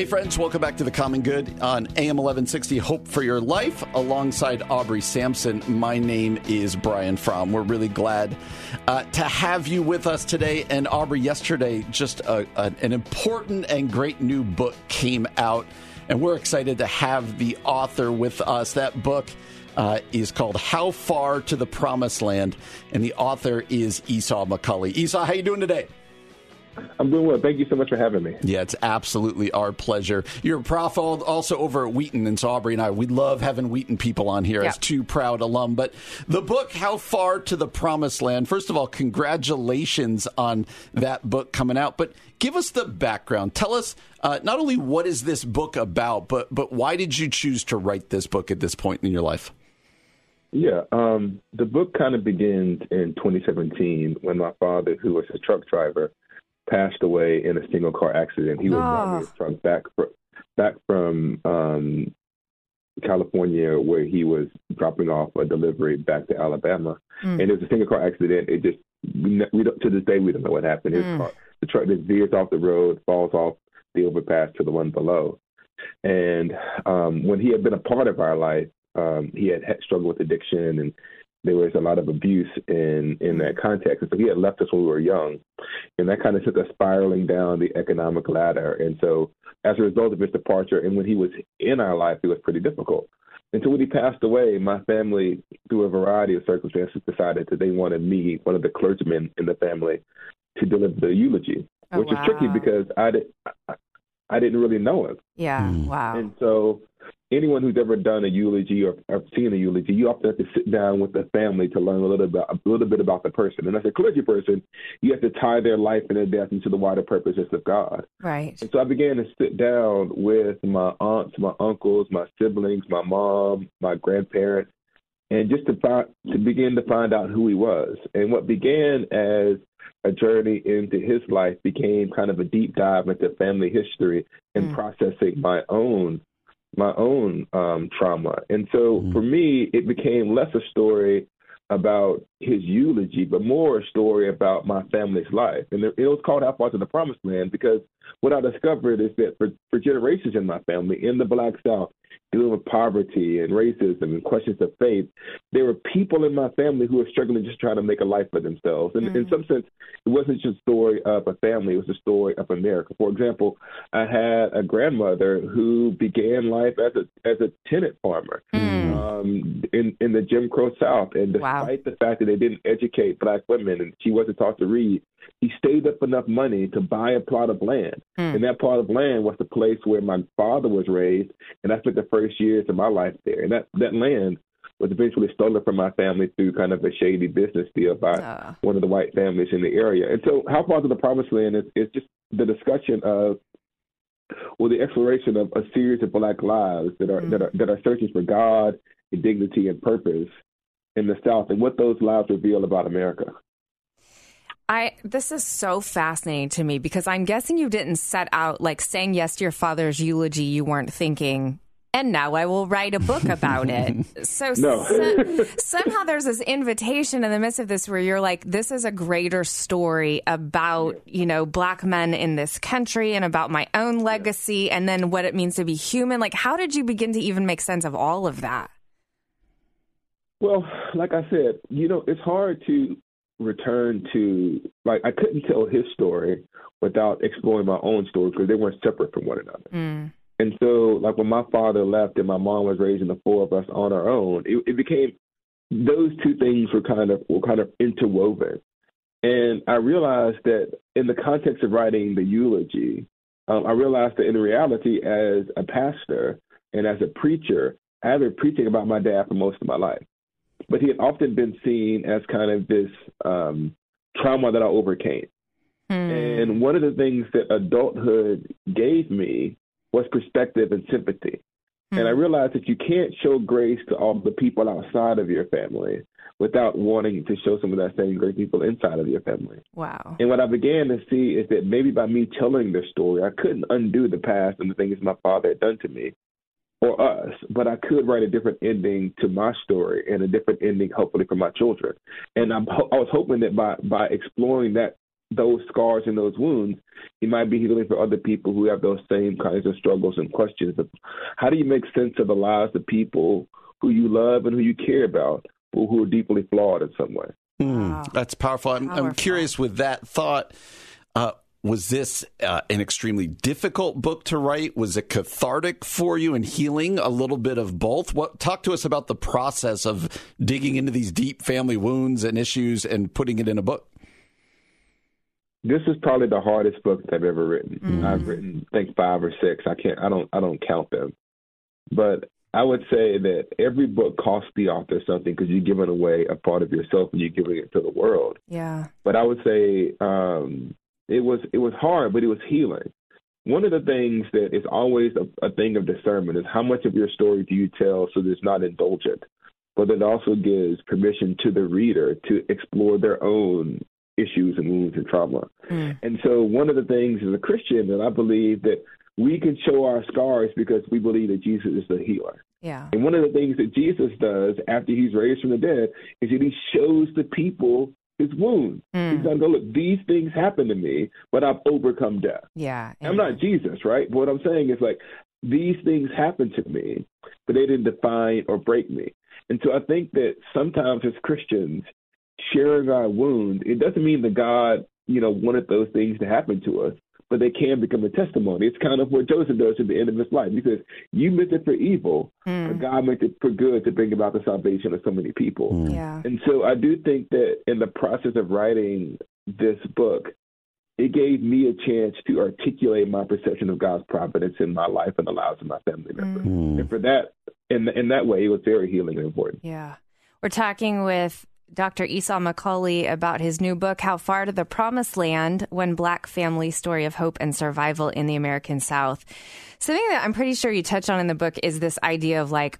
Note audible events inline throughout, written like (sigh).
Hey, friends, welcome back to The Common Good on AM 1160 Hope for Your Life. Alongside Aubrey Sampson, my name is Brian Fromm. We're really glad uh, to have you with us today. And Aubrey, yesterday, just a, a, an important and great new book came out, and we're excited to have the author with us. That book uh, is called How Far to the Promised Land, and the author is Esau McCaulley. Esau, how you doing today? I'm doing well. Thank you so much for having me. Yeah, it's absolutely our pleasure. You're a prof also over at Wheaton, and so Aubrey and I, we love having Wheaton people on here as two proud alum. But the book, How Far to the Promised Land, first of all, congratulations on that book coming out. But give us the background. Tell us uh, not only what is this book about, but, but why did you choose to write this book at this point in your life? Yeah, um, the book kind of begins in 2017 when my father, who was a truck driver, passed away in a single car accident. He was oh. driving his truck back back from um, California, where he was dropping off a delivery back to Alabama, mm. and it was a single car accident. It just we, we don't, to this day we don't know what happened. His mm. car, the truck just veers off the road, falls off the overpass to the one below, and um, when he had been a part of our life, um, he had, had struggled with addiction and there was a lot of abuse in in that context. And so he had left us when we were young, and that kind of took us spiraling down the economic ladder. And so as a result of his departure, and when he was in our life, it was pretty difficult. And so when he passed away, my family, through a variety of circumstances, decided that they wanted me, one of the clergymen in the family, to deliver the eulogy, oh, which wow. is tricky because I did. I, I didn't really know him. Yeah. Mm. Wow. And so anyone who's ever done a eulogy or, or seen a eulogy, you often have to sit down with the family to learn a little bit about, a little bit about the person. And as a clergy person, you have to tie their life and their death into the wider purposes of God. Right. And so I began to sit down with my aunts, my uncles, my siblings, my mom, my grandparents, and just to find, to begin to find out who he was. And what began as a journey into his life became kind of a deep dive into family history and mm. processing my own my own um, trauma. And so mm-hmm. for me, it became less a story about his eulogy, but more a story about my family's life. And it was called How Far to the Promised Land because what I discovered is that for, for generations in my family, in the Black South, dealing with poverty and racism and questions of faith, there were people in my family who were struggling just trying to make a life for themselves. And mm. in some sense, it wasn't just a story of a family, it was a story of America. For example, I had a grandmother who began life as a as a tenant farmer mm. Um, in, in the Jim Crow South. And despite wow. the fact that they didn't educate black women and she wasn't taught to read, he saved up enough money to buy a plot of land. Mm. And that plot of land was the place where my father was raised. And I spent the first years of my life there. And that, that land was eventually stolen from my family through kind of a shady business deal by uh. one of the white families in the area. And so, how far to the promised land is, is just the discussion of, well, the exploration of a series of black lives that are mm. that are that are searching for God, and dignity, and purpose in the South, and what those lives reveal about America. I this is so fascinating to me because I'm guessing you didn't set out like saying yes to your father's eulogy. You weren't thinking, and now I will write a book about it. (laughs) So, no. so, somehow there's this invitation in the midst of this where you're like, this is a greater story about you know black men in this country and about my own legacy, and then what it means to be human. Like, how did you begin to even make sense of all of that? Well, like I said, you know, it's hard to return to like I couldn't tell his story without exploring my own story because they weren't separate from one another. Mm. And so, like when my father left and my mom was raising the four of us on our own, it, it became those two things were kind of were kind of interwoven. And I realized that in the context of writing the eulogy, um, I realized that in reality, as a pastor and as a preacher, I have been preaching about my dad for most of my life. but he had often been seen as kind of this um, trauma that I overcame. Mm. And one of the things that adulthood gave me was perspective and sympathy. And I hmm. realized that you can't show grace to all the people outside of your family without wanting to show some of that same great people inside of your family. Wow. And what I began to see is that maybe by me telling this story, I couldn't undo the past and the things my father had done to me or us, but I could write a different ending to my story and a different ending, hopefully, for my children. And I'm, I was hoping that by by exploring that those scars and those wounds, he might be healing for other people who have those same kinds of struggles and questions. Of how do you make sense of the lives of people who you love and who you care about, but who are deeply flawed in some way? Wow. that's powerful. I'm, I'm curious with that thought. Uh, was this uh, an extremely difficult book to write? Was it cathartic for you and healing? A little bit of both. What? Talk to us about the process of digging into these deep family wounds and issues and putting it in a book. This is probably the hardest book that I've ever written. I've written, I think, five or six. I can't, I don't, I don't count them. But I would say that every book costs the author something because you're giving away a part of yourself and you're giving it to the world. Yeah. But I would say um, it was it was hard, but it was healing. One of the things that is always a, a thing of discernment is how much of your story do you tell so that it's not indulgent, but it also gives permission to the reader to explore their own issues and wounds and trauma. Hmm. And so one of the things as a Christian that I believe that we can show our scars because we believe that Jesus is the healer. Yeah. And one of the things that Jesus does after he's raised from the dead is that he shows the people his wounds. He's hmm. going to go, look, these things happened to me, but I've overcome death. Yeah. I'm not Jesus, right? But what I'm saying is like, these things happened to me, but they didn't define or break me. And so I think that sometimes as Christians, sharing our wounds, it doesn't mean that God, you know, wanted those things to happen to us, but they can become a testimony. It's kind of what Joseph does at the end of his life. He says, You meant it for evil, but hmm. God meant it for good to bring about the salvation of so many people. Hmm. Yeah. And so I do think that in the process of writing this book, it gave me a chance to articulate my perception of God's providence in my life and the lives of my family members. Hmm. And for that, in, in that way, it was very healing and important. Yeah. We're talking with Dr. Esau McCaulley about his new book, How Far to the Promised Land When Black Family Story of Hope and Survival in the American South. Something that I'm pretty sure you touch on in the book is this idea of like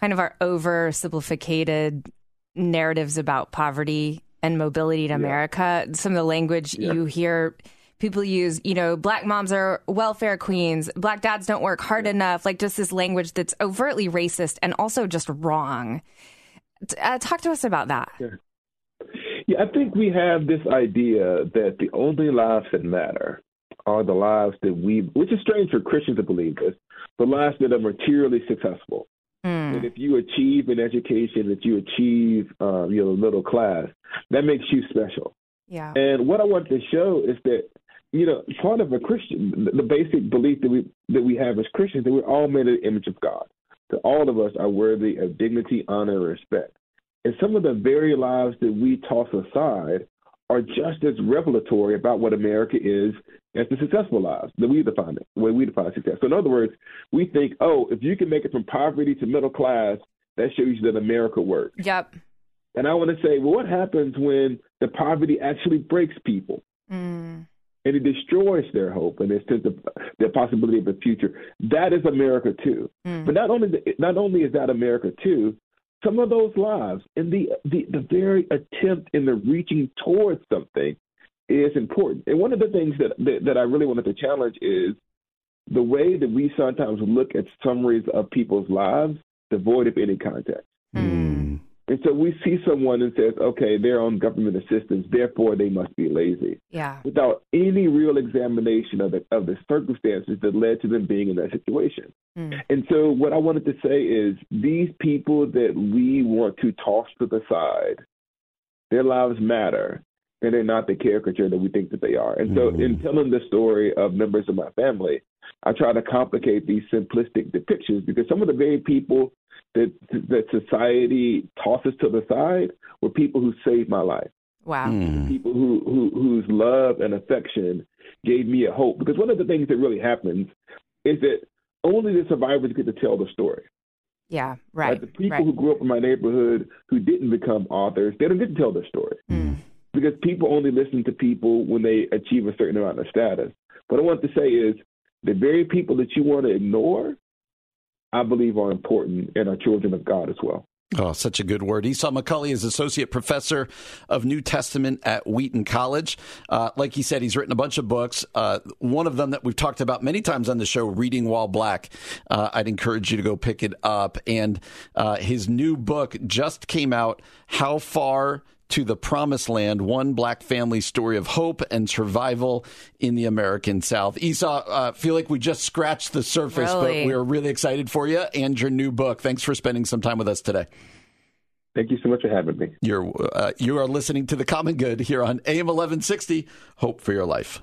kind of our oversimplificated narratives about poverty and mobility in America. Some of the language you hear people use, you know, black moms are welfare queens, black dads don't work hard enough, like just this language that's overtly racist and also just wrong. Uh, talk to us about that. Yeah, I think we have this idea that the only lives that matter are the lives that we, which is strange for Christians to believe this, the lives that are materially successful. That if you achieve an education, that you achieve, um, you know, middle class, that makes you special. Yeah. And what I want to show is that, you know, part of a Christian, the- the basic belief that we that we have as Christians, that we're all made in the image of God. That all of us are worthy of dignity, honor, and respect. And some of the very lives that we toss aside are just as revelatory about what America is as the successful lives that we define it, the way we define success. So in other words, we think, oh, if you can make it from poverty to middle class, that shows you that America works. Yep. And I want to say, well, what happens when the poverty actually breaks people Mm. And it destroys their hope and their sense of their possibility of a future? That is America too. Mm. But not only the, not only is that America too, some of those lives and the, the the very attempt in the reaching towards something is important. And one of the things that, that that I really wanted to challenge is the way that we sometimes look at summaries of people's lives devoid of any context. Mm. And so we see someone and says, okay, they're on government assistance, therefore they must be lazy, Yeah. without any real examination of the of the circumstances that led to them being in that situation. Hmm. And so what I wanted to say is these people that we want to toss to the side, their lives matter, and they're not the caricature that we think that they are. And so hmm. in telling the story of members of my family, I try to complicate these simplistic depictions because some of the very people that that society tosses to the side were people who saved my life Wow. people who, who whose love and affection gave me a hope. Because one of the things that really happens is that only the survivors get to tell the story. Yeah, right. Like the people right. who grew up in my neighborhood who didn't become authors, they don't get to tell their story. Mm. Because people only listen to people when they achieve a certain amount of status. What I want to say is the very people that you want to ignore, I believe are important and are children of God as well. Oh, such a good word. Esau McCaulley is associate professor of New Testament at Wheaton College. Uh, like he said, he's written a bunch of books. Uh, one of them that we've talked about many times on the show, Reading While Black. Uh, I'd encourage you to go pick it up. And uh, his new book just came out, How Far to the Promised Land, one black family story of hope and survival in the American South. Esau, uh, feel like we just scratched the surface, Really? but we're really excited for you and your new book. Thanks for spending some time with us today. Thank you so much for having me. You're, uh, you are listening to The Common Good here on AM 1160. Hope for your life.